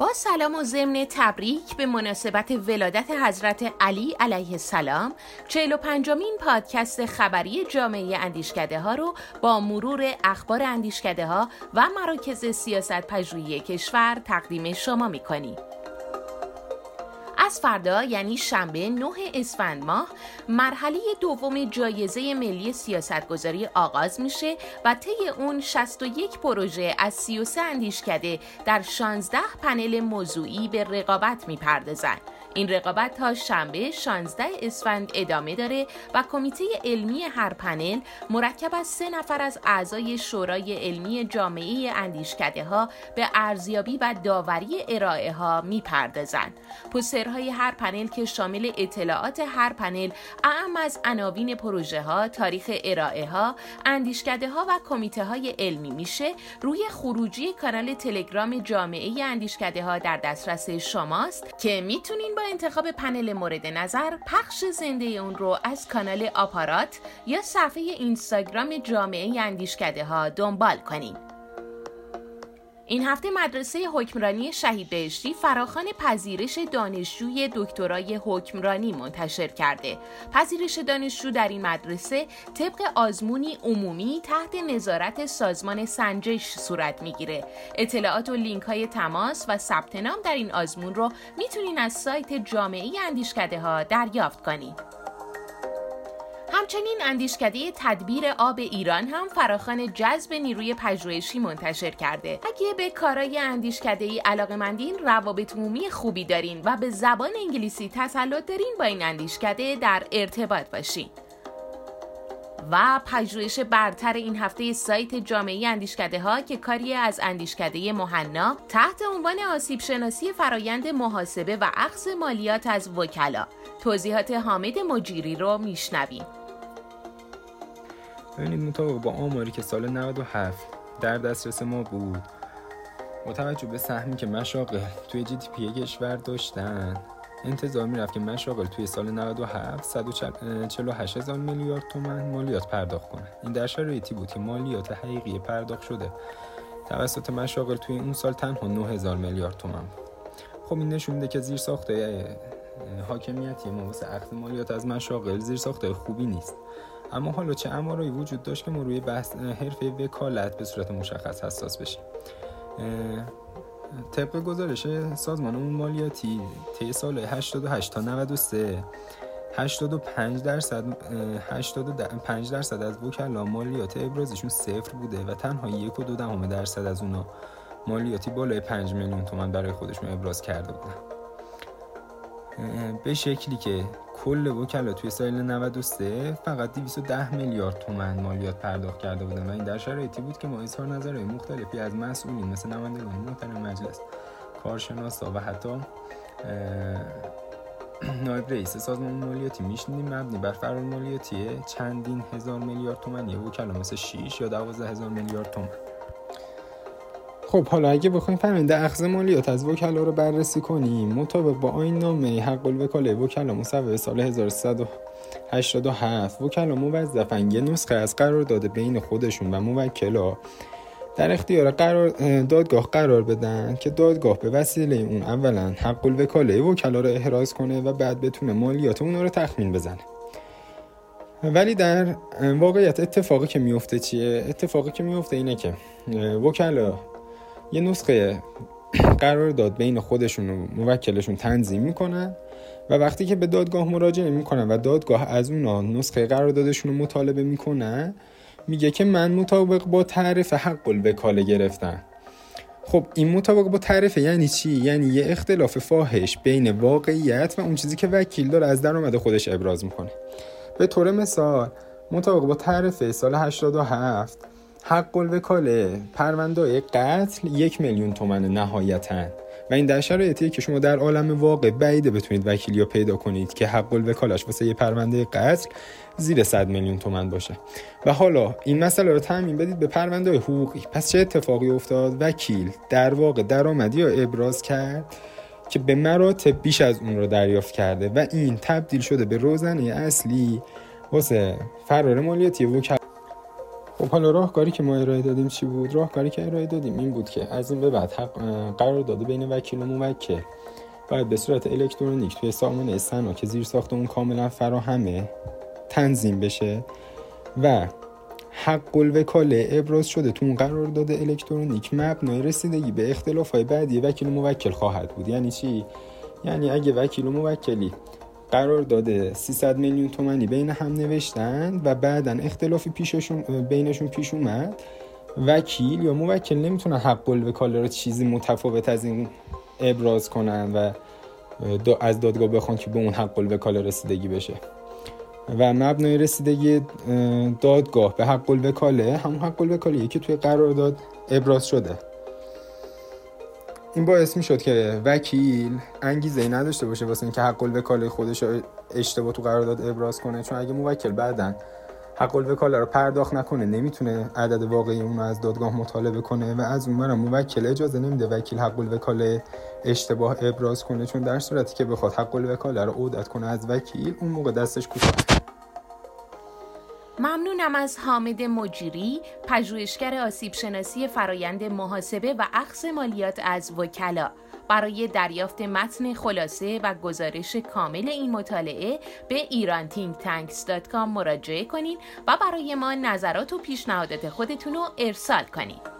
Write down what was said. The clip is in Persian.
با سلام و ضمن تبریک به مناسبت ولادت حضرت علی علیه السلام 45 مین پادکست خبری جامعه اندیشکده ها رو با مرور اخبار اندیشکده ها و مراکز سیاست پژوهی کشور تقدیم شما می‌کنیم. از فردا یعنی شنبه 9 اسفند ماه مرحله دوم جایزه ملی سیاستگذاری آغاز میشه و طی اون 61 پروژه از 33 اندیشکده در 16 پنل موضوعی به رقابت می‌پردازن. این رقابت تا شنبه 16 اسفند ادامه داره و کمیته علمی هر پنل مرکب از سه نفر از اعضای شورای علمی جامعه اندیشکده ها به ارزیابی و داوری ارائه ها می‌پردازند. پوسترهای هر پنل که شامل اطلاعات هر پنل اعم از عناوین پروژه ها، تاریخ ارائه ها، اندیشکده ها و کمیته های علمی میشه روی خروجی کانال تلگرام جامعه اندیشکده ها در دسترس شماست که می‌تونین انتخاب پنل مورد نظر پخش زنده اون رو از کانال آپارات یا صفحه اینستاگرام جامعه اندیشکده ها دنبال کنید. این هفته مدرسه حکمرانی شهید بهشتی فراخان پذیرش دانشجوی دکترای حکمرانی منتشر کرده. پذیرش دانشجو در این مدرسه طبق آزمونی عمومی تحت نظارت سازمان سنجش صورت می‌گیره. اطلاعات و لینک های تماس و ثبت نام در این آزمون رو می‌تونین از سایت جامعه اندیشکده ها دریافت کنید. همچنین اندیشکده تدبیر آب ایران هم فراخان جذب نیروی پژوهشی منتشر کرده. اگه به کارای اندیشکده ای علاقمندین روابط عمومی خوبی دارین و به زبان انگلیسی تسلط دارین با این اندیشکده در ارتباط باشین. و پژوهش برتر این هفته سایت جامعه اندیشکده ها که کاری از اندیشکده مهنا تحت عنوان آسیب شناسی فرایند محاسبه و اخذ مالیات از وکلا توضیحات حامد مجیری رو میشنویم ببینید مطابق با آماری که سال 97 در دسترس ما بود. متوجه به سهمی که مشاغل توی جی پی کشور داشتن. انتظار می‌رفت که مشاغل توی سال 97 148 هزار میلیارد تومن مالیات پرداخت کنن این در شرایطی بود که مالیات حقیقی پرداخت شده. توسط مشاغل توی اون سال تنها 9000 میلیارد تومن بود. خب این نشون میده که زیر ساخته حاکمیتی ما واسه اخذ مالیات از مشاغل زیر ساخته خوبی نیست. اما حالا چه امارایی وجود داشت که ما روی بحث حرفه وکالت به صورت مشخص حساس بشیم. طبق گزارش سازمان اون مالیاتی طی سال 88 تا 93 85 درصد 85 درصد از وکلا مالیات ابرازشون صفر بوده و تنها یک و دو دهم درصد از اونا مالیاتی بالای 5 میلیون تومن برای خودشون ابراز کرده بودن. به شکلی که کل وکلا توی سال 93 فقط 210 میلیارد تومن مالیات پرداخت کرده بودن و این در شرایطی بود که ما اظهار نظرهای مختلفی از مسئولین مثل نمایندگان محترم مجلس کارشناسا و حتی نایب رئیس سازمان مالیاتی میشنیدیم. مبنی بر فرار مالیاتی چندین هزار میلیارد تومنی وکلا مثل 6 یا 12 هزار میلیارد تومن. خب حالا اگه بخوایم فرآیند اخذ مالیات از وکلا رو بررسی کنیم مطابق با آیین نامه حق الوکاله وکلا مصوب سال 1387 وکلا موظفن یه نسخه از قرارداد بین خودشون و موکلا در اختیار قرار دادگاه قرار بدن که دادگاه به وسیله اون اولا حق الوکاله وکلا رو احراز کنه و بعد بتونه مالیات اون رو تخمین بزنه. ولی در واقعیت اتفاقی که میفته چیه؟ اتفاقی که میفته اینه که وکلا یه نسخه قرار داد بین خودشون و موکلشون تنظیم می‌کنن و وقتی که به دادگاه مراجعه می‌کنن و دادگاه از اونا نسخه قراردادشون رو مطالبه می‌کنن میگه که من مطابق با تعریف حق الوکاله گرفتم. خب این مطابق با تعریف یعنی چی؟ یعنی یه اختلاف فاحش بین واقعیت و اون چیزی که وکیل داره از درآمد خودش ابراز می‌کنه. به طور مثال مطابق با تعریف سال 87 حق الوکاله پرونده قتل یک میلیون تومن نهایتا. و این در شرایطیه که شما در عالم واقع بعیده بتونید وکیلی رو پیدا کنید که حق الوکالش واسه یه پرونده قتل زیر 100 میلیون تومن باشه. و حالا این مسئله رو تعمین بدید به پرونده حقوقی. پس چه اتفاقی افتاد؟ وکیل در واقع درآمدی رو ابراز کرد که به مراتب بیش از اون رو دریافت کرده و این تبدیل شده به روزنه اصلی واسه فرار مالیاتی وکلا خب حالا راهکاری که ما ارائه دادیم چی بود؟ راهکاری که ارائه دادیم این بود که از این به بعد حق قرار داده بین وکیل و موکل. باید به صورت الکترونیک توی سامان استنا که زیر ساخت اون کاملا فراهمه تنظیم بشه و حق الوکاله ابراز شده تو اون قرارداد الکترونیک مبنای رسیدگی به اختلاف های بعدی وکیل و موکل خواهد بود. یعنی چی؟ یعنی اگه وکیل و موکلی قرار داده. 300 میلیون تومنی بین هم نوشتن و بعدا اختلافی پیششون بینشون پیش اومد. وکیل یا موکل نمی‌تونن حق الوکاله رو چیزی متفاوت از این ابراز کنن و از دادگاه بخوان که به اون حق الوکاله رسیدگی بشه. و مبنای رسیدگی دادگاه به حق الوکاله همون حق الوکاله که توی قرارداد ابراز شده. این باعث می شد که وکیل انگیزه ای نداشته باشه واسه اینکه حق الوکاله خودش اشتباه تو قرارداد ابراز کنه. چون اگه موکل بعدن حق الوکاله رو پرداخت نکنه نمی‌تونه عدد واقعی اون رو از دادگاه مطالبه کنه و از اون موکل اجازه نمیده وکیل حق الوکاله اشتباه ابراز کنه. چون در صورتی که بخواد حق الوکاله رو عودت کنه از وکیل اون موقع دستش کوتاه ممنونم از حامد مجیری پژوهشگر آسیب شناسی فرایند محاسبه و اخذ مالیات از وکلا برای دریافت متن خلاصه و گزارش کامل این مطالعه به ایرانتینگتانکس.com مراجعه کنید و برای ما نظرات و پیشنهادات خودتون رو ارسال کنید.